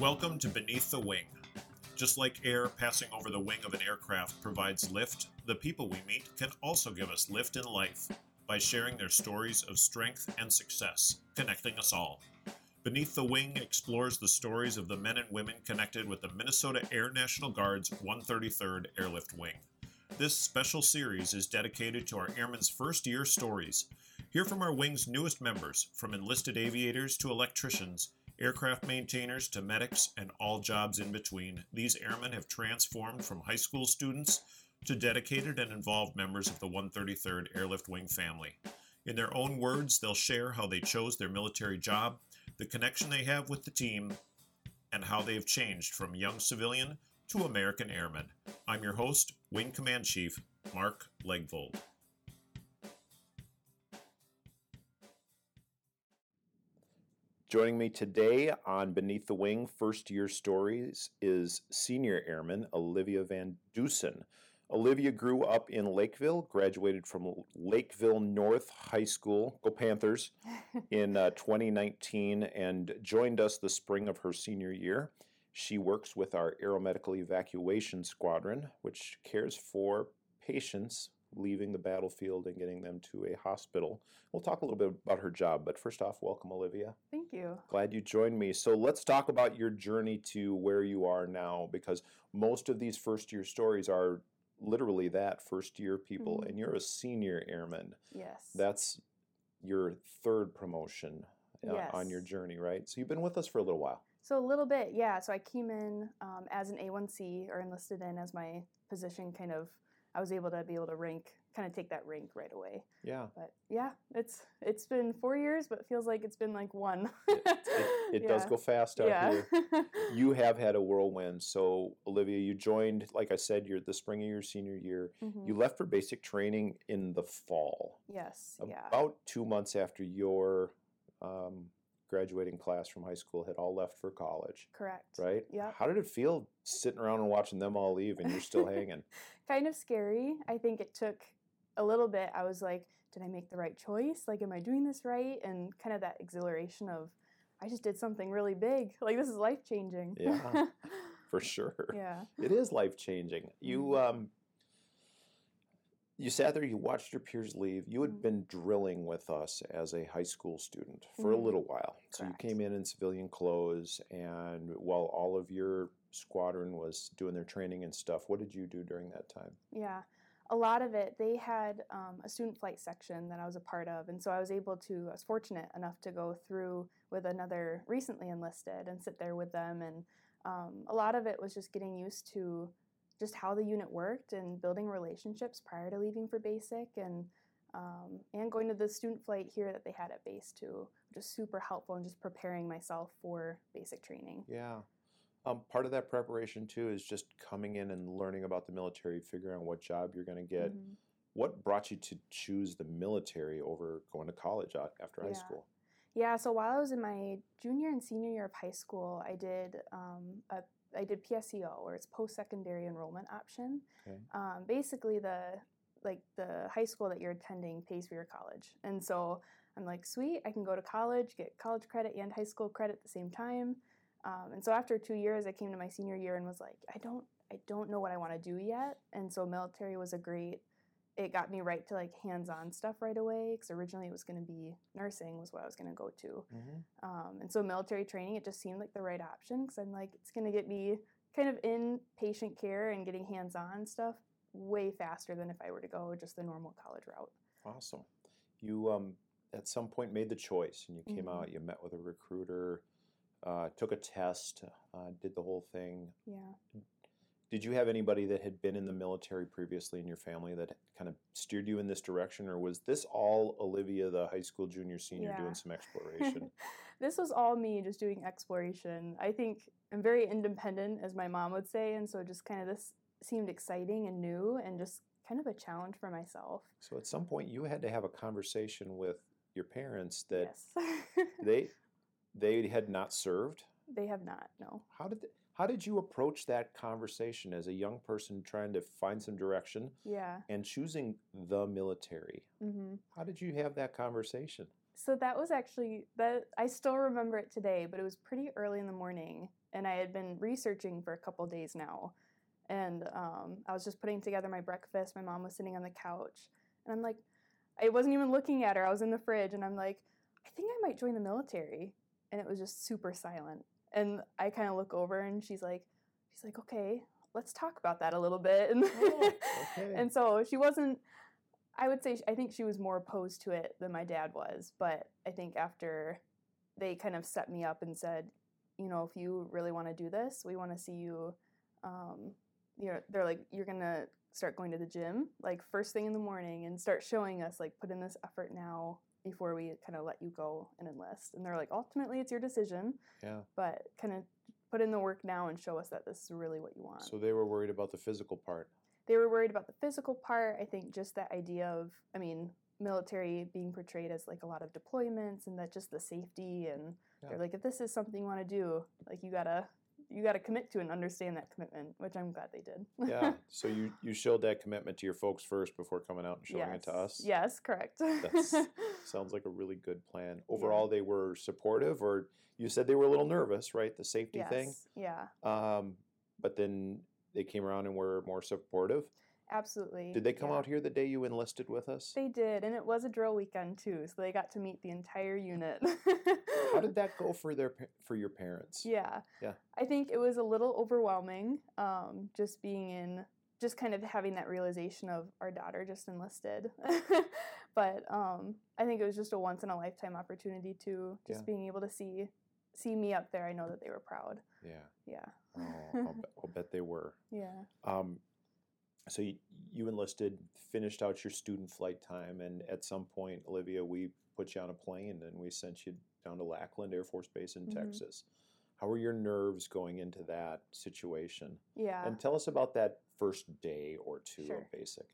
Welcome to Beneath the Wing. Just like air passing over the wing of an aircraft provides lift, the people we meet can also give us lift in life by sharing their stories of strength and success, connecting us all. Beneath the Wing explores the stories of the men and women connected with the Minnesota Air National Guard's 133rd Airlift Wing. This special series is dedicated to our airmen's first year stories. Hear from our wing's newest members, from enlisted aviators to electricians, aircraft maintainers to medics, and all jobs in between. These airmen have transformed from high school students to dedicated and involved members of the 133rd Airlift Wing family. In their own words, they'll share how they chose their military job, the connection they have with the team, and how they have changed from young civilian to American airman. I'm your host, Wing Command Chief Mark Legvold. Joining me today on Beneath the Wing First Year Stories is Senior Airman Olivia Van Dusen. Olivia grew up in Lakeville, graduated from Lakeville North High School, go Panthers, in uh, 2019, and joined us the spring of her senior year. She works with our aeromedical evacuation squadron, which cares for patients leaving the battlefield and getting them to a hospital. We'll talk a little bit about her job, but first off, welcome, Olivia. Thank you. Glad you joined me. So let's talk about your journey to where you are now, because most of these first year stories are literally that first year people, Mhm. and you're a senior airman. Yes. That's your third promotion uh, on your journey, right? So you've been with us for a little while. so a little bit, yeah. So I came in um, as an A1C or enlisted in as my position. Kind of, I was able to be able to rank, kind of take that rank right away. Yeah. But yeah, it's it's been four years, but it feels like it's been like one. It, it, it does go fast out yeah. here. You have had a whirlwind. So, Olivia, you joined, like I said, you're the spring of your senior year. Mhm. You left for basic training in the fall. Yes. Yeah. About two months after your um, graduating class from high school had all left for college, Correct. right? Yeah. How did it feel sitting around and watching them all leave and you're still hanging? kind of scary. I think it took a little bit. I was like, did I make the right choice? Like, am I doing this right? And kind of that exhilaration of, I just did something really big. Like, this is life changing. Yeah. For sure. yeah. It is life changing. You Mhm. um you sat there, you watched your peers leave. You had Mhm. been drilling with us as a high school student for a Mhm. little while. So you came in in civilian clothes, and while all of your squadron was doing their training and stuff, what did you do during that time? Yeah. A lot of it, they had um, a student flight section that I was a part of. And so I was able to, I was fortunate enough to go through with another recently enlisted and sit there with them. And um, a lot of it was just getting used to just how the unit worked and building relationships prior to leaving for basic and um, and going to the student flight here that they had at base too, which was super helpful in just preparing myself for basic training. Yeah. Um, part of that preparation too is just coming in and learning about the military, figuring out what job you're going to get. Mhm. What brought you to choose the military over going to college a- after high school? Yeah, so while I was in my junior and senior year of high school, I did um, a I did PSEO, or it's post secondary enrollment option. Okay. Um, basically, the like the high school that you're attending pays for your college, and so I'm like, sweet, I can go to college, get college credit and high school credit at the same time. Um, and so after two years, I came to my senior year and was like, I don't I don't know what I want to do yet, and so military was a great it got me right to like hands-on stuff right away because originally it was going to be nursing was what I was going to go to. Mm-hmm. Um, and so military training, it just seemed like the right option because I'm like, it's going to get me kind of in patient care and getting hands-on stuff way faster than if I were to go just the normal college route. Awesome. You um, at some point made the choice, and you came Mhm. out. You met with a recruiter, uh, took a test, uh, did the whole thing. Yeah. Did you have anybody that had been in the military previously in your family that kind of steered you in this direction, or was this all Olivia, the high school junior senior, Yeah. doing some exploration? this was all me just doing exploration. I think I'm very independent, as my mom would say, and so just kind of this seemed exciting and new and just kind of a challenge for myself. so at some point, you had to have a conversation with your parents that yes. they they had not served. they have not, no. How did how did you approach that conversation as a young person trying to find some direction Yeah. and choosing the military? hmm How did you have that conversation? So that was actually that I still remember it today, but it was pretty early in the morning and I had been researching for a couple days now. And um, I was just putting together my breakfast. My mom was sitting on the couch, and I'm like, I wasn't even looking at her. I was in the fridge, and I'm like, I think I might join the military. And it was just super silent. And I kind of look over, and she's like, she's like, okay, let's talk about that a little bit. And Oh, okay. and so she wasn't. I would say I think she was more opposed to it than my dad was. But I think after they kind of set me up and said, you know, if you really want to do this, we want to see you. Um, you know, they're like, you're gonna start going to the gym like first thing in the morning and start showing us like put in this effort now before we kind of let you go and enlist. And they're like, ultimately, it's your decision, yeah. but kind of put in the work now and show us that this is really what you want So they were worried about the physical part. they were worried about the physical part. I think just that idea of, I mean, military being portrayed as like a lot of deployments and that just the safety and Yeah. they're like, if this is something you want to do, like you gotta you gotta commit to and understand that commitment, which I'm glad they did. Yeah. so you you showed that commitment to your folks first before coming out and showing it to us. Yes, correct. That's- Sounds like a really good plan. Overall, they were supportive, or you said they were a little nervous, right? The safety thing. yes. Yeah, Um, but then they came around and were more supportive. Absolutely. Did they come yeah. out here the day you enlisted with us? They did, and it was a drill weekend too, so they got to meet the entire unit. How did that go for their for your parents? Yeah. Yeah. I think it was a little overwhelming, um, just being in, just kind of having that realization of our daughter just enlisted. but um, I think it was just a once in a lifetime opportunity to just Yeah. being able to see see me up there. I know that they were proud. Yeah. Yeah. Oh, I'll, bet, I'll bet they were. Yeah. Um, so you, you enlisted, finished out your student flight time, and at some point, Olivia, we put you on a plane and we sent you down to Lackland Air Force Base in Mhm. Texas. How were your nerves going into that situation? Yeah. And tell us about that first day or two Sure. of basic.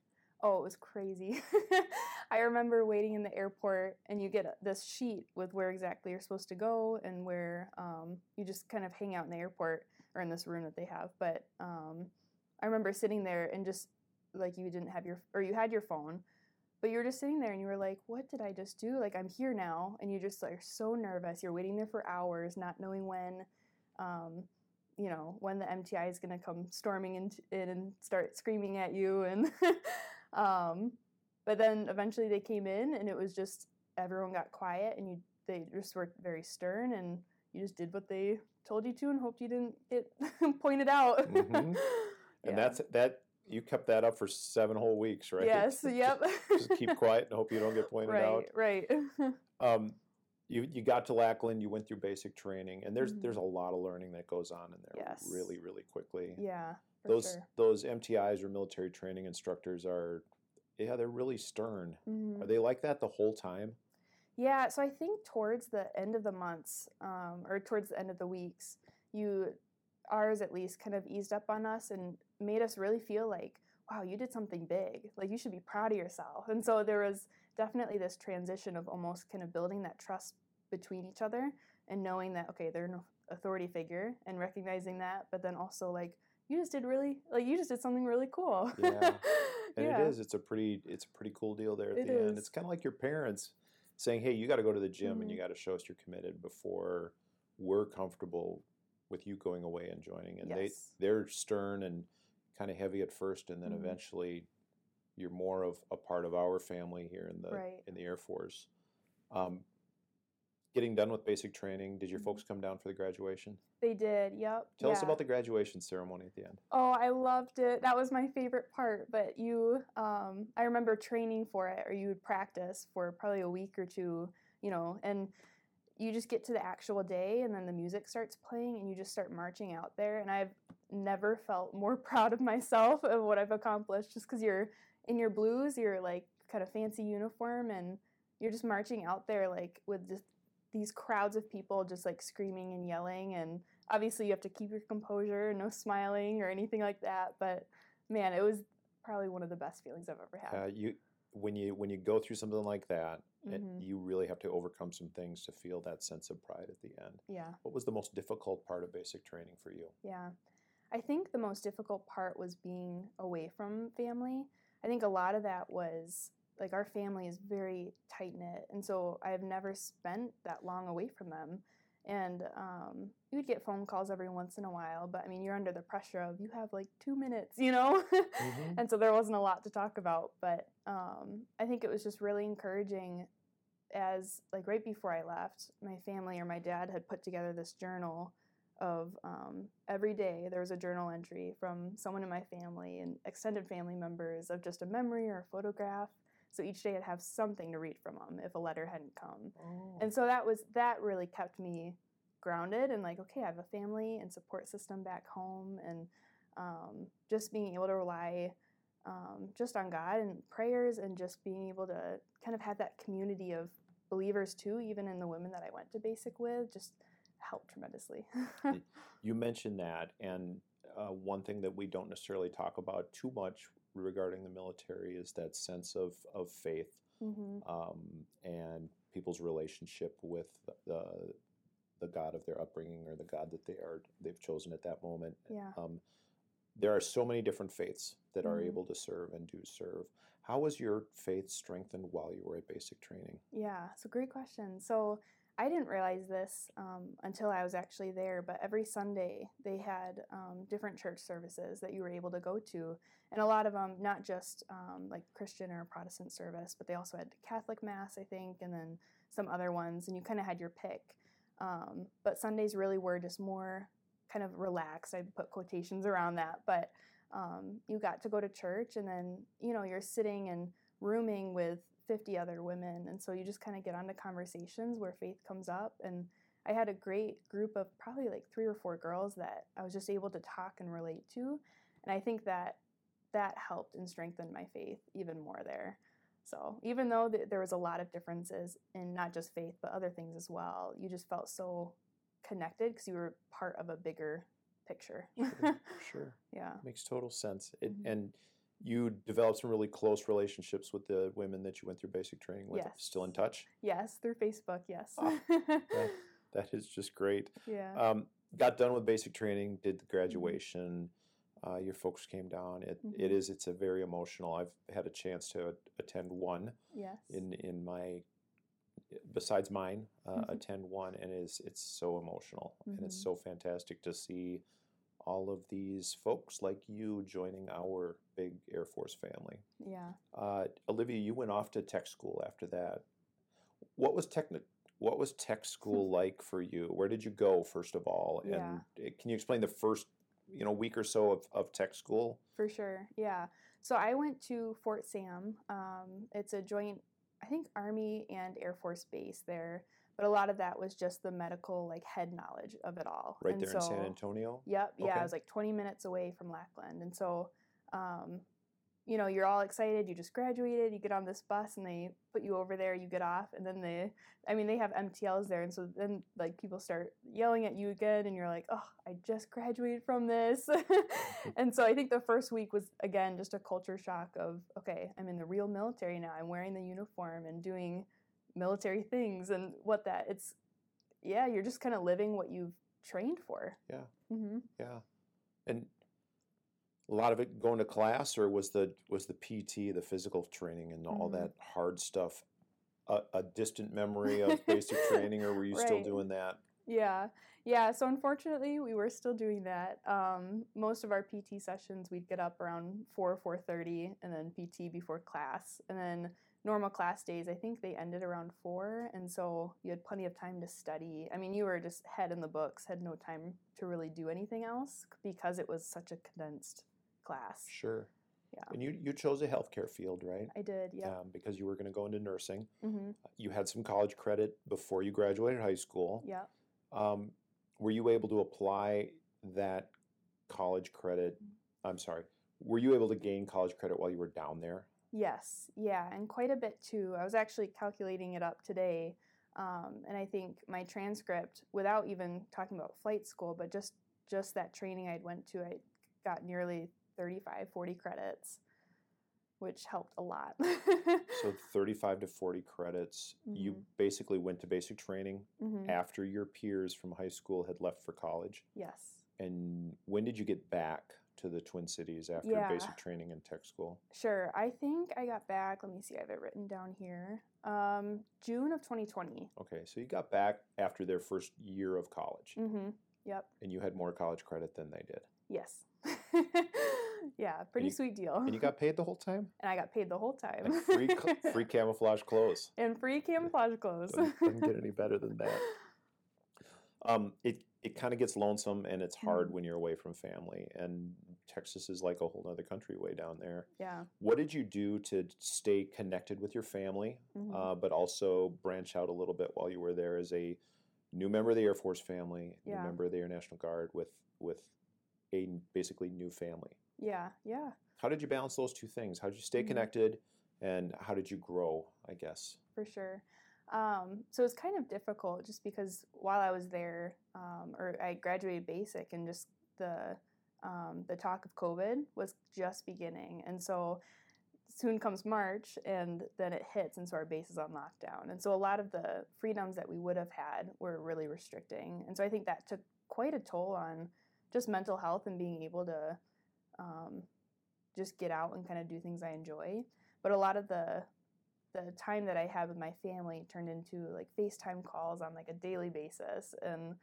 Oh, it was crazy. I remember waiting in the airport, and you get this sheet with where exactly you're supposed to go and where um, you just kind of hang out in the airport or in this room that they have. But um, I remember sitting there and just like you didn't have your or you had your phone, but you were just sitting there and you were like, "What did I just do? Like I'm here now," and you just are so nervous. You're waiting there for hours, not knowing when. Um, you know when the MTI is going to come storming in, in and start screaming at you and um, but then eventually they came in and it was just everyone got quiet and you they just were very stern and you just did what they told you to and hoped you didn't get pointed out. Mhm. Yeah. And that's that. You kept that up for seven whole weeks, right? Yes. Yep. Just, keep quiet and hope you don't get pointed right. out. Right. Um, you you got to Lackland, you went through basic training, and there's Mhm. there's a lot of learning that goes on in there, Yes. really really quickly. yeah. Those sure. those MTIs or military training instructors are, yeah, they're really stern. Mhm. Are they like that the whole time? Yeah, so I think towards the end of the months, um, or towards the end of the weeks, you, ours at least, kind of eased up on us and made us really feel like, wow, you did something big. Like you should be proud of yourself. And so there was definitely this transition of almost kind of building that trust between each other and knowing that, okay, they're an authority figure and recognizing that, but then also like, you just did really, like, you just did something really cool. Yeah. And Yeah. it is. It's a pretty it's a pretty cool deal there at It the end. is. It's kind of like your parents saying, "Hey, you got to go to the gym and you Mhm. got to show us you're committed before we're comfortable with you going away and joining." And Yes. they they're stern and kind of heavy at first, and then Mhm. eventually you're more of a part of our family here in the Right. in the Air Force. Um, getting done with basic training, did your Mhm. folks come down for the graduation? They did, yep. Tell us about the graduation ceremony at the end. Oh, I loved it. That was my favorite part. But you, um, I remember training for it, or you would practice for probably a week or two, you know, and you just get to the actual day, and then the music starts playing, and you just start marching out there. And I've never felt more proud of myself of what I've accomplished, just because you're in your blues, you're like kind of fancy uniform, and you're just marching out there like with just these crowds of people just like screaming and yelling. And obviously you have to keep your composure and no smiling or anything like that. But man it was probably one of the best feelings i've ever had. Uh, you when you when you go through something like that, Mhm. you really have to overcome some things to feel that sense of pride at the end. yeah What was the most difficult part of basic training for you? yeah i think the most difficult part was being away from family i think a lot of that was like our family is very tight knit and so i've never spent that long away from them And um, you would get phone calls every once in a while, but I mean, you're under the pressure of you have like two minutes, you know? Mhm. and so there wasn't a lot to talk about. But um, I think it was just really encouraging as, like, right before I left, my family or my dad had put together this journal of um, every day there was a journal entry from someone in my family and extended family members of just a memory or a photograph. So each day I'd have something to read from them if a letter hadn't come. Oh. And so that was that really kept me grounded and like, okay, I have a family and support system back home, and um, just being able to rely um, just on God and prayers, and just being able to kind of have that community of believers too, even in the women that I went to basic with, just helped tremendously. You mentioned that, and uh, one thing that we don't necessarily talk about too much regarding the military is that sense of, of faith hmm um, and people's relationship with the the God of their upbringing or the God that they are they've chosen at that moment. Yeah. Um, there are so many different faiths that are Mhm. able to serve and do serve. How was your faith strengthened while you were at basic training? Yeah, it's a great question. So I didn't realize this um, until I was actually there, but every Sunday they had um, different church services that you were able to go to. And a lot of them, not just um, like Christian or Protestant service, but they also had Catholic Mass, I think, and then some other ones, and you kind of had your pick. Um, but Sundays really were just more kind of relaxed. I put quotations around that, but um, you got to go to church, and then you know you're sitting and rooming with 50 other women, and so you just kind of get onto conversations where faith comes up. And I had a great group of probably like three or four girls that I was just able to talk and relate to, and I think that that helped and strengthened my faith even more there. So even though th- there was a lot of differences in not just faith but other things as well, you just felt so connected because you were part of a bigger picture. Sure, sure. yeah. makes total sense. It, Mhm. And you developed some really close relationships with the women that you went through basic training with. Still in touch? Yes, through Facebook. Yes. Ah, That is just great. yeah. Um, got done with basic training, did the graduation. Uh, your folks came down. It, it Mhm. is. It's a very emotional. I've had a chance to attend one yes. in in my besides mine uh, Mhm. attend one, and it's it's so emotional and it's Mhm. so fantastic to see all of these folks like you joining our big Air Force family. yeah. Uh, Olivia, you went off to tech school after that. What was tech? What was tech school like for you? Where did you go first of all? And uh, can you explain the first, you know, week or so of, of tech school? For sure. Yeah. So I went to Fort Sam. Um, it's a joint, I think, Army and Air Force base there. But a lot of that was just the medical, like head knowledge of it all. Right And there in San Antonio. Yep. Yeah. Okay. I was like 20 minutes away from Lackland. And so, um, you know, you're all excited. You just graduated. You get on this bus and they put you over there. You get off. And then they, I mean, they have MTLs there. And so then, like, people start yelling at you again. And you're like, oh, I just graduated from this. and so I think the first week was, again, just a culture shock of, okay, I'm in the real military now. I'm wearing the uniform and doing military things and what that, it's, yeah, you're just kind of living what you've trained for. Yeah. Mm-hmm. Yeah, and a lot of it going to class, or was the was the PT, the physical training, and all Mhm. that hard stuff a, a distant memory of basic training, or were you still doing that? Yeah, yeah. So unfortunately, we were still doing that. Um, most of our PT sessions, we'd get up around four four thirty, and then PT before class, and then normal class days. I think they ended around four, and so you had plenty of time to study. I mean, you were just head in the books, had no time to really do anything else because it was such a condensed class. Sure. Yeah. And you you chose a healthcare field, right? I did. Yeah. Um, because you were going to go into nursing. Mm-hmm. You had some college credit before you graduated high school. Yeah. Um, were you able to apply that college credit? I'm sorry. Were you able to gain college credit while you were down there? Yes, yeah, and quite a bit too. I was actually calculating it up today, um, and I think my transcript, without even talking about flight school, but just just that training I'd went to, I got nearly 35, 40 credits, which helped a lot. So 35 to 40 credits. You Mhm. basically went to basic training Mhm, after your peers from high school had left for college. Yes. And when did you get back to the Twin Cities after Yeah. basic training and tech school? Sure. I think I got back. Let me see. I have it written down here. Um, June of 2020. Okay, so you got back after their first year of college, Mm-hmm. Yep. and you had more college credit than they did, Yes. yeah. Pretty you- sweet deal. and you got paid the whole time, and I got paid the whole time. and free free camouflage clothes. and free camouflage clothes. Doesn't, doesn't get any better than that. Um, it it kind of gets lonesome, and it's hard when you're away from family. And Texas is like a whole other country way down there. yeah. What did you do to stay connected with your family, mhm. uh, but also branch out a little bit while you were there as a new member of the Air Force family, new member of the Air National Guard with with a basically new family? yeah. Yeah. How did you balance those two things? How did you stay Mhm. connected, and how did you grow? I guess. for sure. Um, so it's kind of difficult just because while I was there, um, or I graduated basic, and just the um, the talk of COVID was just beginning, and so soon comes March, and then it hits, and so our base is on lockdown, and so a lot of the freedoms that we would have had were really restricting, and so I think that took quite a toll on just mental health and being able to um, just get out and kind of do things I enjoy. But a lot of the the time that I had with my family turned into like FaceTime calls on like a daily basis. And,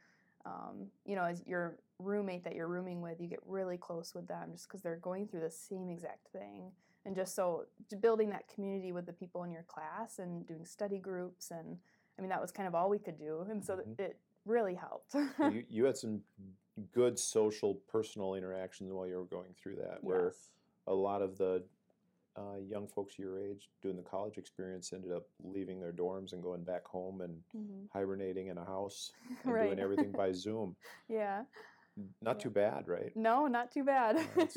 um, you know, as your roommate that you're rooming with, you get really close with them just because they're going through the same exact thing. And just so building that community with the people in your class and doing study groups. And I mean, that was kind of all we could do. And so Mhm. it really helped. You, you had some good social, personal interactions while you were going through that, where Yes. a lot of the uh, young folks your age doing the college experience ended up leaving their dorms and going back home and Mhm. hibernating in a house and Right. doing everything by Zoom. yeah. Not Yeah. too bad, right? No, not too bad. that's-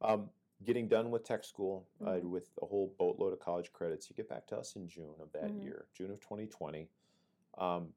Um, getting done with tech school uh, Mhm. with a whole boatload of college credits, you get back to us in June of that Mhm. year, June of 2020. Um,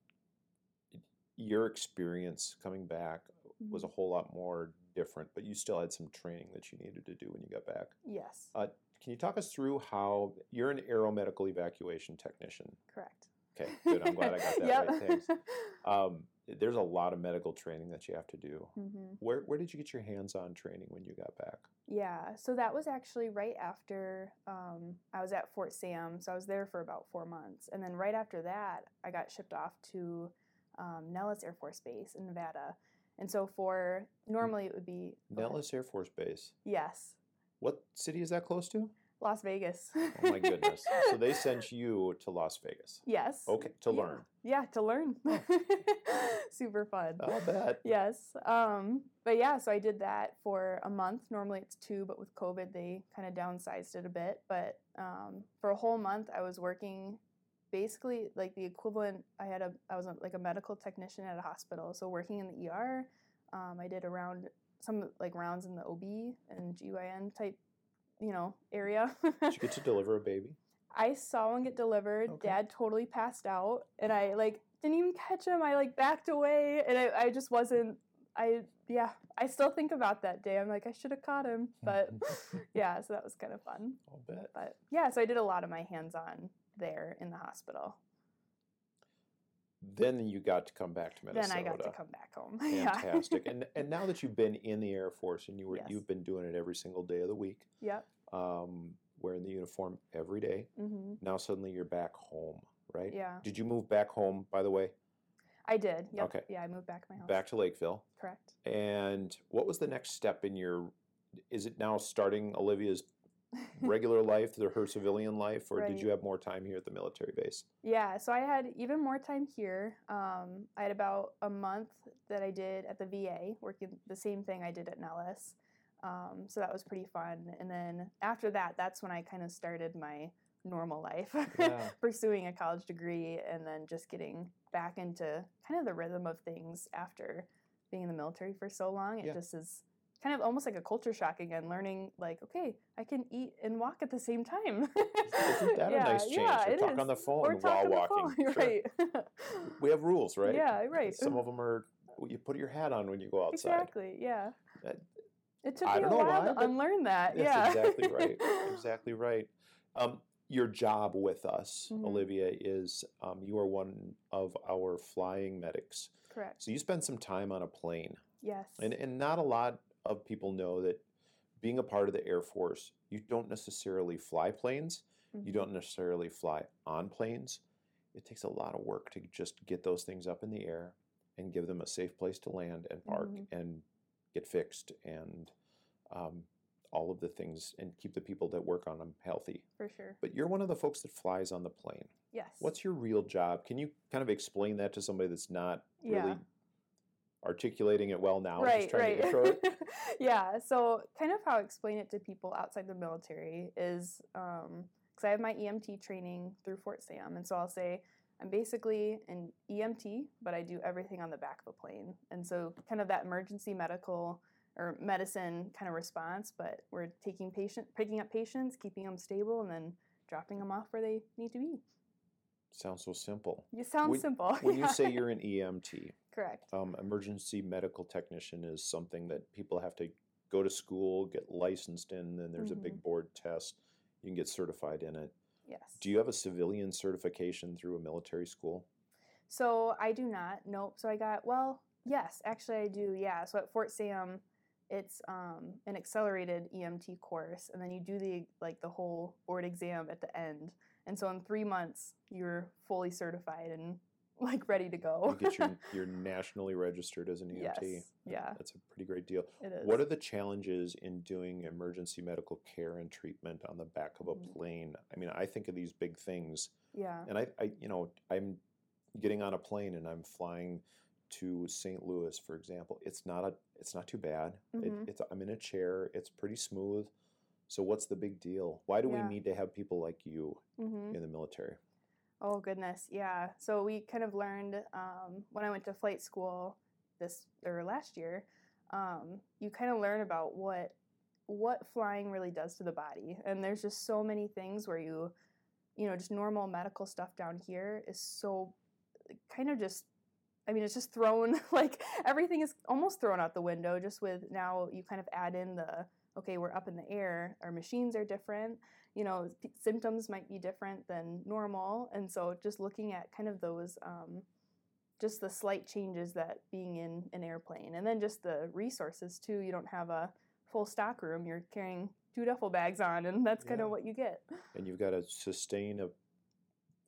your experience coming back was a whole lot more different, but you still had some training that you needed to do when you got back. yes, Uh, can you talk us through how you're an aeromedical evacuation technician? correct. Okay, good. I'm glad I got that yep. right. Thanks. Um, there's a lot of medical training that you have to do. hmm Where where did you get your hands-on training when you got back? Yeah, so that was actually right after um, I was at Fort Sam. So I was there for about four months. And then right after that, I got shipped off to um, Nellis Air Force Base in Nevada. And so for normally it would be. Nellis Air Force Base. Yes, What city is that close to? Las Vegas. Oh my goodness. so they sent you to Las Vegas. yes. Okay, to Yeah. learn. Yeah, to learn. Oh. Super fun. I'll bet. Yes. Um, but yeah, so I did that for a month. Normally it's two, but with COVID, they kind of downsized it a bit. But um, for a whole month, I was working basically like the equivalent. I had a, I was a, like a medical technician at a hospital. So working in the ER, um, I did around some like rounds in the OB and GYN type, you know, area. Did you get to deliver a baby? I saw one get delivered. Okay. Dad totally passed out, and I like didn't even catch him. I like backed away, and I, I just wasn't. I yeah. I still think about that day. I'm like I should have caught him, but yeah. So that was kind of fun. I'll bet. But yeah, so I did a lot of my hands-on there in the hospital. Then you got to come back to Minnesota. Then I got to come back home. Fantastic. and and now that you've been in the Air Force and you were Yes. you've been doing it every single day of the week, yep. um, wearing the uniform every day. hmm Now suddenly you're back home, right? Yeah, Did you move back home, by the way, I did. Yep. Okay. Yeah, I moved back to my house. back to Lakeville? Correct. And what was the next step in your? Is it now starting Olivia's regular life, the- her civilian life, or did you have more time here at the military base? Yeah, so I had even more time here. Um, I had about a month that I did at the VA, working the same thing I did at Nellis. Um, so that was pretty fun. And then after that, that's when I kind of started my normal life, Yeah. pursuing a college degree, and then just getting back into kind of the rhythm of things after being in the military for so long. It Yeah. just is kind of almost like a culture shock again, learning like, okay, I can eat and walk at the same time. Isn't that a nice change? Or it talk on the phone Or while walking. phone, Sure. Right. We have rules, right? Yeah, right. Some of them are you put your hat on when you go outside. Exactly. Yeah. That- It took I me a while why, to unlearn that. That's yeah. exactly right. Exactly right. Um, your job with us, Mhm. Olivia, is um, you are one of our flying medics. Correct. So you spend some time on a plane, Yes. and and not a lot of people know that being a part of the Air Force, you don't necessarily fly planes, you Mhm. don't necessarily fly on planes. It takes a lot of work to just get those things up in the air and give them a safe place to land and park Mhm. and get fixed and um, all of the things and keep the people that work on them healthy. For sure. But you're one of the folks that flies on the plane. Yes. What's your real job? Can you kind of explain that to somebody that's not really Yeah. Articulating it well now? right, right. to intro it? yeah. So, kind of how I explain it to people outside the military is um, because I have my EMT training through Fort Sam, and so I'll say I'm basically an EMT, but I do everything on the back of a plane, and so kind of that emergency medical or medicine kind of response, but we're taking patient, picking up patients, keeping them stable, and then dropping them off where they need to be. Sounds so simple. It sounds When- simple. When you say you're an EMT, correct, um, emergency medical technician is something that people have to go to school, get licensed in, then there's a Mm-hmm. big board test. You can get certified in it. yes. Do you have a civilian certification through a military school? So I do not. Nope. So I got well, yes, actually I do. Yeah. So at Fort Sam, it's um, an accelerated EMT course, and then you do the like the whole board exam at the end. And so in three months, you're fully certified and like ready to go. You get your, you're nationally registered as an EMT. Yes, yeah. That's a pretty great deal. it is. What are the challenges in doing emergency medical care and treatment on the back of a Mhm. plane? I mean, I think of these big things, yeah. and I, I, you know, I'm getting on a plane and I'm flying to St. Louis, for example. It's not a, it's not too bad. Mm-hmm. It, it's I'm in a chair. It's pretty smooth. So what's the big deal? Why do Yeah. we need to have people like you hmm in the military? Oh goodness, yeah. So we kind of learned um, when I went to flight school this or last year. Um, you kind of learn about what what flying really does to the body, and there's just so many things where you, you know, just normal medical stuff down here is so kind of just. I mean, it's just thrown like everything is almost thrown out the window. Just with now, you kind of add in the okay, we're up in the air. Our machines are different you know p- symptoms might be different than normal and so just looking at kind of those um, just the slight changes that being in an airplane and then just the resources too you don't have a full stock room you're carrying two duffel bags on and that's kind of what you get And you've got to sustain a,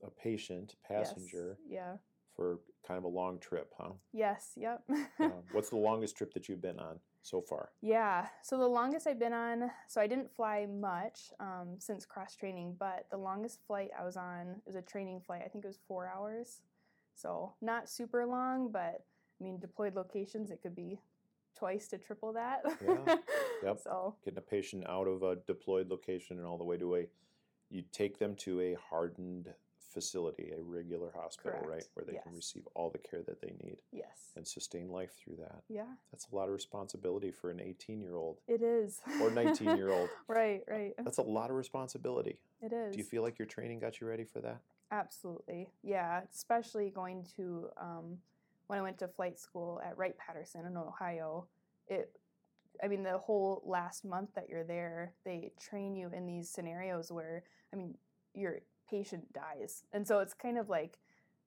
a patient, passenger. Yes. yeah for kind of a long trip, huh? yes yep Uh, what's the longest trip that you've been on so far? Yeah, so the longest I've been on, so I didn't fly much um, since cross training, but the longest flight I was on it was a training flight. I think it was four hours. So not super long, but I mean, deployed locations, it could be twice to triple that. Yeah, yep. So, Getting a patient out of a deployed location and all the way to a, you take them to a hardened facility, a regular hospital, right, where they can receive all the care that they need yes. and sustain life through that. Yeah, That's a lot of responsibility for an 18 year old it is. or 19 year old. right, right. That's a lot of responsibility. It is. Do you feel like your training got you ready for that? Absolutely. Yeah, especially going to um, when I went to flight school at Wright Patterson in Ohio. It, I mean, the whole last month that you're there, they train you in these scenarios where, I mean, your patient dies, and so it's kind of like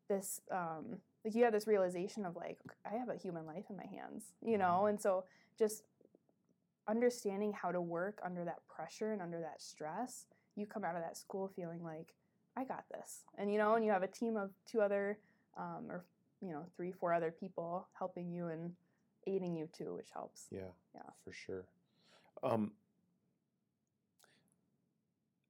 this. Um, like you have this realization of like, I have a human life in my hands, you know, and so just understanding how to work under that pressure and under that stress, you come out of that school feeling like I got this. And you know, and you have a team of two other um, or you know, three, four other people helping you and aiding you too, which helps. Yeah, Yeah. for sure. Um,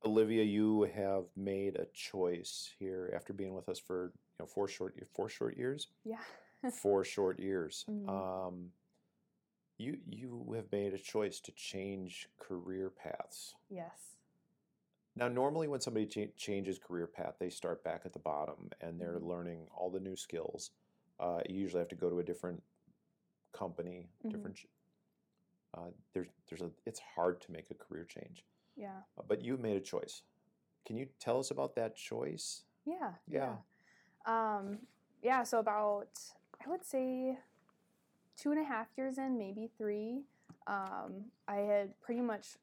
Olivia, you have made a choice here after being with us for you know four short four short years. Yeah. four short years. Mhm. Um, you you have made a choice to change career paths. yes. Now, normally when somebody cha- changes career path, they start back at the bottom and they're Mhm. learning all the new skills. Uh, you usually have to go to a different company, Mhm. different. Uh, there's there's a it's hard to make a career change, Yeah. uh, but you've made a choice. Can you tell us about that choice? Yeah. Yeah. Yeah. Um, yeah. So about I would say two and a half years in, maybe three. Um, I had pretty much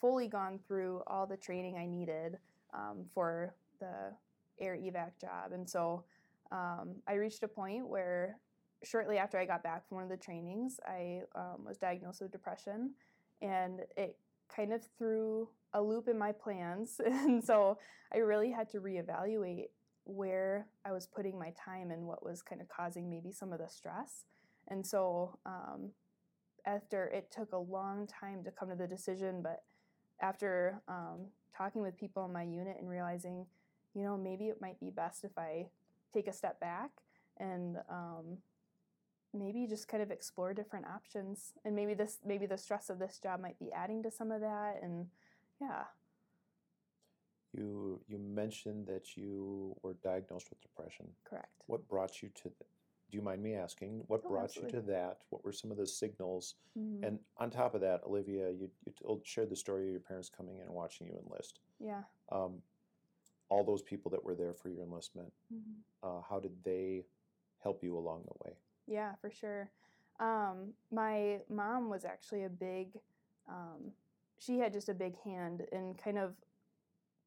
fully gone through all the training I needed um, for the air evac job, and so um, I reached a point where shortly after I got back from one of the trainings, I um, was diagnosed with depression, and it kind of threw a loop in my plans. and so I really had to reevaluate where I was putting my time and what was kind of causing maybe some of the stress. And so um, after it took a long time to come to the decision, but after um, talking with people in my unit and realizing, you know, maybe it might be best if I take a step back and um, maybe just kind of explore different options. And maybe this, maybe the stress of this job might be adding to some of that. And yeah. You you mentioned that you were diagnosed with depression. Correct. What brought you to the, do you mind me asking what Oh, brought you to that? What were some of the signals? Mhm. And on top of that, Olivia, you, you told, shared the story of your parents coming in and watching you enlist. yeah. Um, all those people that were there for your enlistment, Mhm. uh, how did they help you along the way? Yeah, for sure. Um, my mom was actually a big, um, she had just a big hand in kind of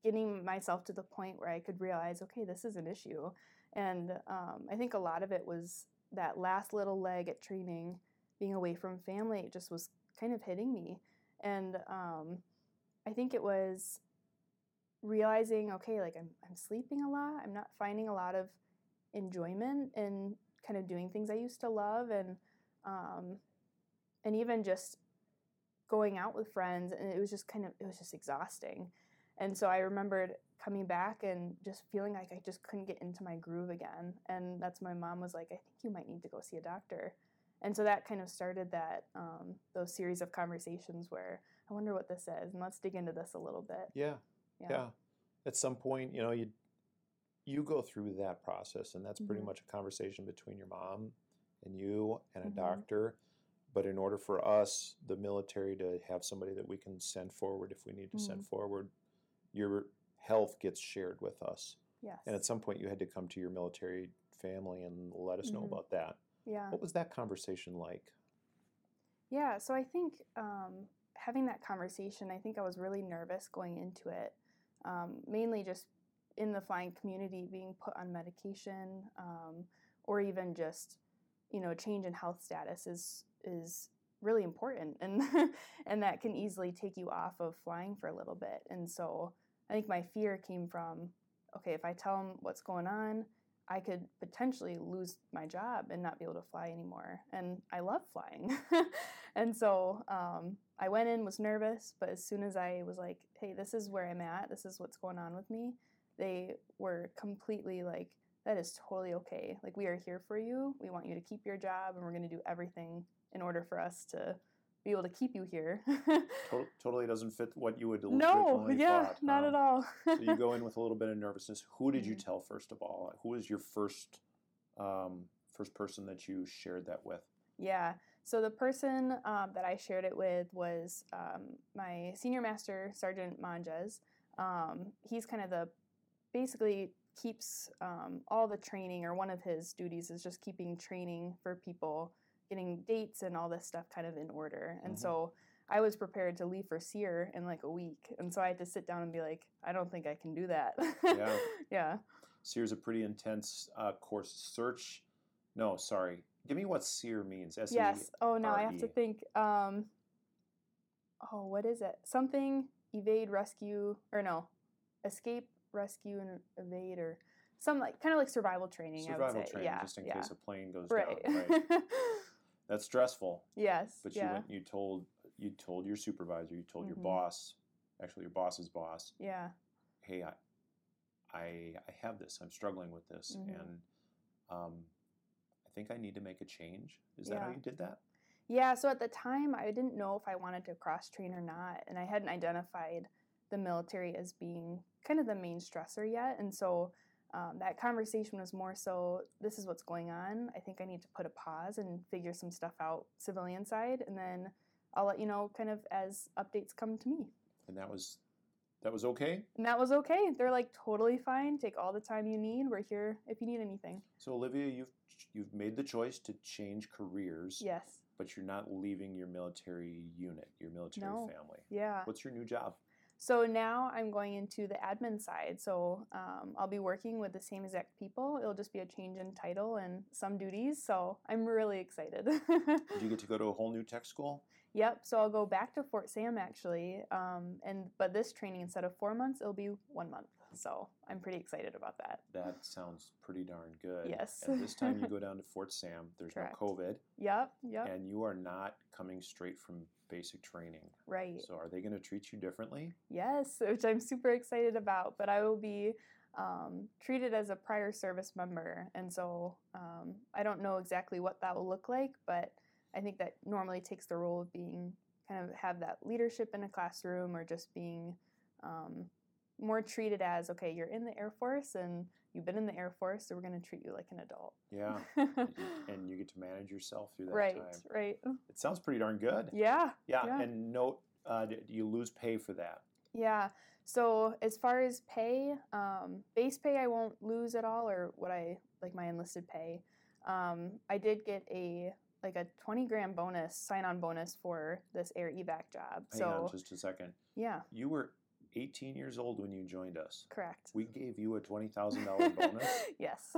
getting myself to the point where I could realize, okay, this is an issue. And um, I think a lot of it was that last little leg at training, being away from family, it just was kind of hitting me. And um, I think it was realizing, okay, like I'm, I'm sleeping a lot, I'm not finding a lot of enjoyment in kind of doing things I used to love and um, and even just going out with friends and it was just kind of it was just exhausting. And so I remembered coming back and just feeling like I just couldn't get into my groove again. And that's my mom was like, I think you might need to go see a doctor. And so that kind of started that um, those series of conversations where I wonder what this is and let's dig into this a little bit. Yeah, Yeah. yeah. At some point, you know, you you go through that process, and that's pretty Mhm. much a conversation between your mom and you and a Mhm. doctor. But in order for us, the military, to have somebody that we can send forward if we need to Mm-hmm. send forward, your health gets shared with us. Yes. And at some point, you had to come to your military family and let us know Mhm. about that. yeah. What was that conversation like? Yeah, so I think um, having that conversation, I think I was really nervous going into it, um, mainly just in the flying community being put on medication um, or even just, you know, change in health status is is really important and and that can easily take you off of flying for a little bit. And so I think my fear came from, okay, if I tell them what's going on, I could potentially lose my job and not be able to fly anymore. And I love flying. and so um, I went in, was nervous, but as soon as I was like, hey, this is where I'm at, this is what's going on with me, they were completely like, that is totally okay. Like, we are here for you. We want you to keep your job, and we're going to do everything in order for us to be able to keep you here. To- totally doesn't fit what you would no, yeah, thought. not huh? at all. so you go in with a little bit of nervousness. Who did you Mhm. tell first of all? Who was your first um, first person that you shared that with? Yeah. So the person um, that I shared it with was um, my senior master, Sergeant Manjas. Um, he's kind of the basically keeps um, all the training, or one of his duties is just keeping training for people, getting dates and all this stuff kind of in order. And Mhm. so I was prepared to leave for SERE in like a week, and so I had to sit down and be like, I don't think I can do that. Yeah. yeah. SERE is a pretty intense uh, course. Search. No, sorry. Give me what SERE means. S E Yes. Oh, no, I have to think. Um, oh, what is it? Something evade, rescue, or no, escape, rescue, and evade, or some like kind of like survival training. I Survival would say. training, yeah. just in yeah. case a plane goes right. down. Right. That's stressful. yes. But you went. You told. You told your supervisor. You told your Mhm. boss. Actually, your boss's boss. yeah. Hey, I, I, I have this. I'm struggling with this, Mhm. and um, I think I need to make a change. Is that how you did that? Yeah, so at the time, I didn't know if I wanted to cross train or not, and I hadn't identified the military as being kind of the main stressor yet. And so um, that conversation was more so this is what's going on. I think I need to put a pause and figure some stuff out civilian side, and then I'll let you know kind of as updates come to me. And that was, that was okay. And that was okay. They're like totally fine. Take all the time you need. We're here if you need anything. So Olivia, you've you've made the choice to change careers, Yes. but you're not leaving your military unit, your military No. family. Yeah. What's your new job? So now I'm going into the admin side. So um, I'll be working with the same exact people. It'll just be a change in title and some duties. So I'm really excited. Did you get to go to a whole new tech school? Yep. So I'll go back to Fort Sam actually, um, and but this training instead of four months, it'll be one month. So I'm pretty excited about that. That sounds pretty darn good. Yes. And this time you go down to Fort Sam. There's Correct. no COVID, Yep. Yep. and you are not coming straight from basic training. right. So are they going to treat you differently? Yes, which I'm super excited about. But I will be um, treated as a prior service member, and so um, I don't know exactly what that will look like. But I think that normally takes the role of being kind of have that leadership in a classroom, or just being um, more treated as okay, you're in the Air Force and you've been in the Air Force, so we're going to treat you like an adult. Yeah. and you get to manage yourself through that right, time. right. Right. It sounds pretty darn good. Yeah, Yeah. yeah. And note, uh, you lose pay for that? Yeah. So as far as pay, um, base pay I won't lose at all, or what I like my enlisted pay. Um, I did get a like a twenty grand bonus sign on bonus for this air evac job. Hang so on just a second. yeah, You were 18 years old when you joined us. correct. We gave you a $20,000 bonus. yes.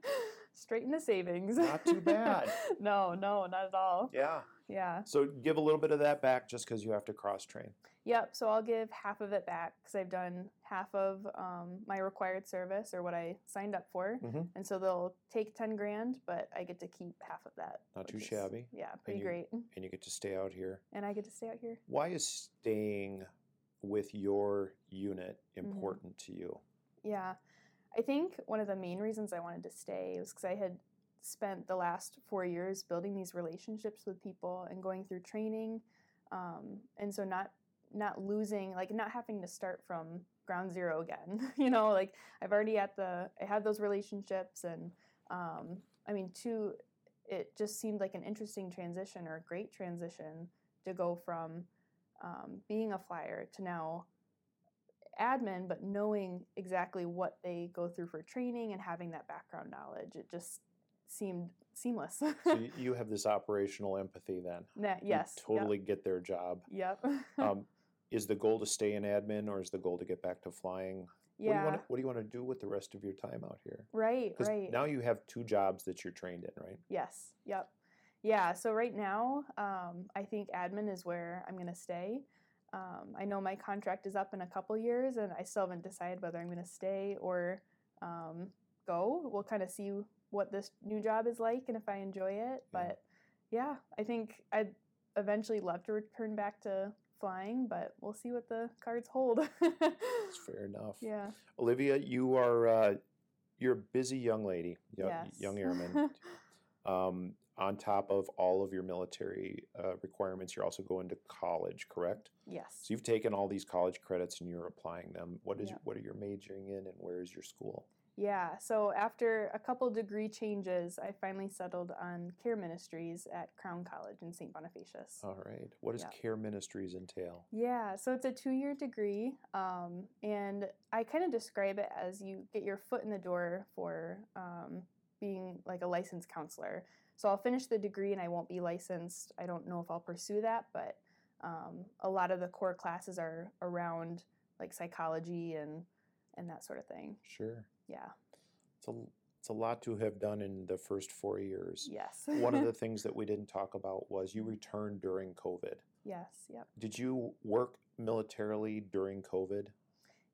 Straight into savings. Not too bad. no, no, not at all. Yeah. Yeah. So give a little bit of that back just because you have to cross train. Yep. So I'll give half of it back because I've done half of um, my required service or what I signed up for, Mhm. and so they'll take ten grand, but I get to keep half of that. Not too is- shabby. Yeah, pretty you- great. And you get to stay out here. And I get to stay out here. Why is staying with your unit Mm-hmm. important to you? Yeah, I think one of the main reasons I wanted to stay was because I had spent the last four years building these relationships with people and going through training, um, and so not not losing like not having to start from ground zero again. you know, like I've already at the I had those relationships, and um, I mean, two, it just seemed like an interesting transition or a great transition to go from um, being a flyer to now admin, but knowing exactly what they go through for training and having that background knowledge, it just seemed seamless. So you, have this operational empathy then. Nah, You yes. yep, totally get their job. Yep. Um, is the goal to stay in admin or is the goal to get back to flying? What do you yeah. want to, what do you want to do with the rest of your time out here? right. Right. now you have two jobs that you're trained in, right? Yes. Yep. Yeah. So right now, um, I think admin is where I'm going to stay. Um, I know my contract is up in a couple years, and I still haven't decided whether I'm going to stay or um, go. We'll kind of see what this new job is like and if I enjoy it. But yeah, I think I'd eventually love to return back to flying, but we'll see what the cards hold. It's fair enough. yeah. Olivia, you are uh, you're a busy young lady, young, yes. young airman. um, on top of all of your military uh, requirements, you're also going to college, correct? yes. So you've taken all these college credits and you're applying them. What is Yeah. what are you majoring in, and where is your school? Yeah, so after a couple degree changes, I finally settled on care ministries at Crown College in St. Bonifacius. All right. What does Yeah. care ministries entail? Yeah, so it's a two year degree, um, and I kind of describe it as you get your foot in the door for um, being like a licensed counselor. So I'll finish the degree and I won't be licensed. I don't know if I'll pursue that, but um, a lot of the core classes are around like psychology and and that sort of thing. Sure. Yeah. It's a it's a lot to have done in the first four years. Yes. One of the things that we didn't talk about was you returned during COVID. yes. Yep. Did you work militarily during COVID?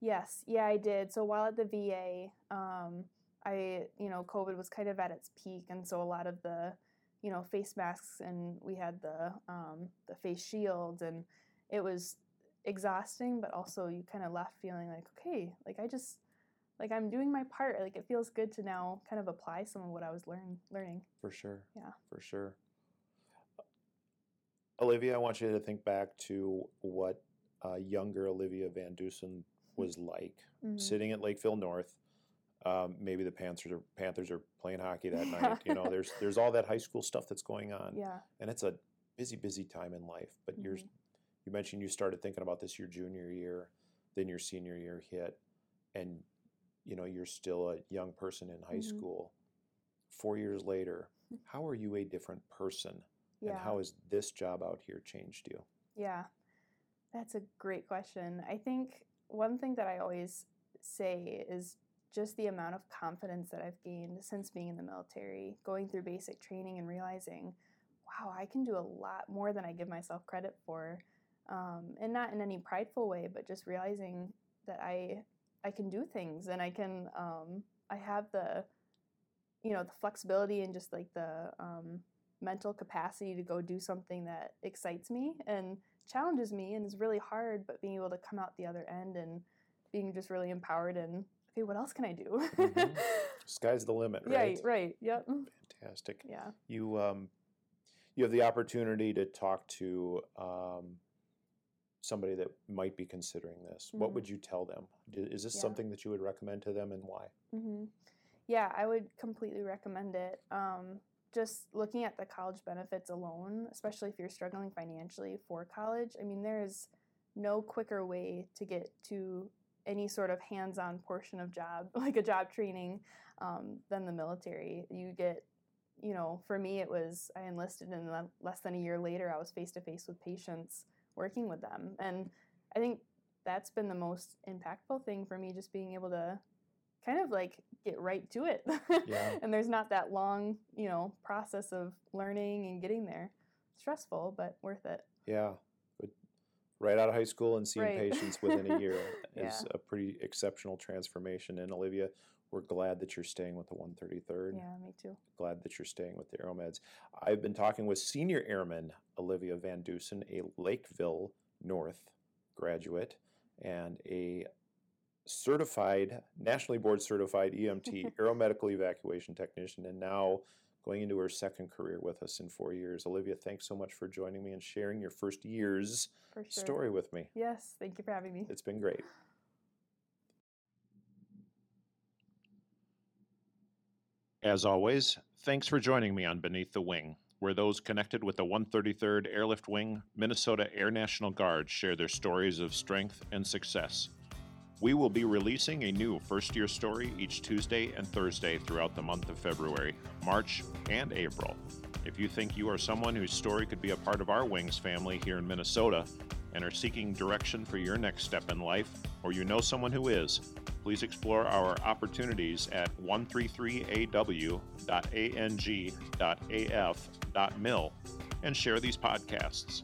Yes, yeah, I did. So while at the VA, um, I, you know, COVID was kind of at its peak, and so a lot of the, you know, face masks, and we had the um, the face shields, and it was exhausting, but also you kind of left feeling like, okay, like I just, like I'm doing my part. Like it feels good to now kind of apply some of what I was learn learning. For sure. Yeah. For sure. Olivia, I want you to think back to what uh, younger Olivia Vandussen was like Mhm. sitting at Lakeville North. Um, maybe the Panthers are Panthers are playing hockey that night. You know, there's there's all that high school stuff that's going on, Yeah. and it's a busy, busy time in life. But you're Mhm. you mentioned you started thinking about this your junior year, then your senior year hit, and you know you're still a young person in high Mhm. school. Four years later, how are you a different person, Yeah. and how has this job out here changed you? Yeah. That's a great question. I think one thing that I always say is just the amount of confidence that I've gained since being in the military, going through basic training and realizing, wow, I can do a lot more than I give myself credit for. Um, and not in any prideful way, but just realizing that I I can do things and I can um, I have the you know the flexibility and just like the um, mental capacity to go do something that excites me and challenges me and is really hard, but being able to come out the other end and being just really empowered and okay, what else can I do? Mhm. Sky's the limit, right? right, right, yep, Fantastic. yeah. You um, you have the opportunity to talk to um, somebody that might be considering this. What Mhm. would you tell them? Is this Yeah. something that you would recommend to them, and why? hmm Yeah, I would completely recommend it. Um, just looking at the college benefits alone, especially if you're struggling financially for college, I mean, there is no quicker way to get to any sort of hands-on portion of job, like a job training, um, than the military. You get, you know, for me, it was I enlisted, and less than a year later, I was face to face with patients, working with them, and I think that's been the most impactful thing for me, just being able to kind of like get right to it. Yeah. and there's not that long, you know, process of learning and getting there. Stressful, but worth it. Yeah, right out of high school and seeing Right. patients within a year Yeah. is a pretty exceptional transformation. And Olivia, we're glad that you're staying with the 133rd. Yeah, me too. Glad that you're staying with the Aeromeds. I've been talking with senior airman Olivia Vandussen, a Lakeville North graduate and a certified, nationally board certified EMT, aeromedical evacuation technician, and now going into her second career with us in four years. Olivia, thanks so much for joining me and sharing your first year's sure. story with me. Yes, thank you for having me. It's been great. As always, thanks for joining me on Beneath the Wing, where those connected with the 133rd Airlift Wing Minnesota Air National Guard share their stories of strength and success. We will be releasing a new first year story each Tuesday and Thursday throughout the month of February, March, and April. If you think you are someone whose story could be a part of our Wings family here in Minnesota and are seeking direction for your next step in life, or you know someone who is, please explore our opportunities at 133aw.ang.af.mil and share these podcasts.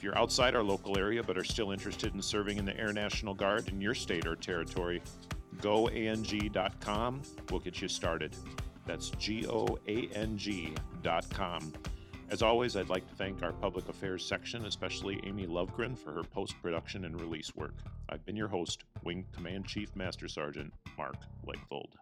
If you're outside our local area but are still interested in serving in the Air National Guard in your state or territory, goang.com will get you started. That's G O A N G.com. As always, I'd like to thank our public affairs section, especially Amy Lovegren, for her post production and release work. I've been your host, Wing Command Chief Master Sergeant Mark Legvold.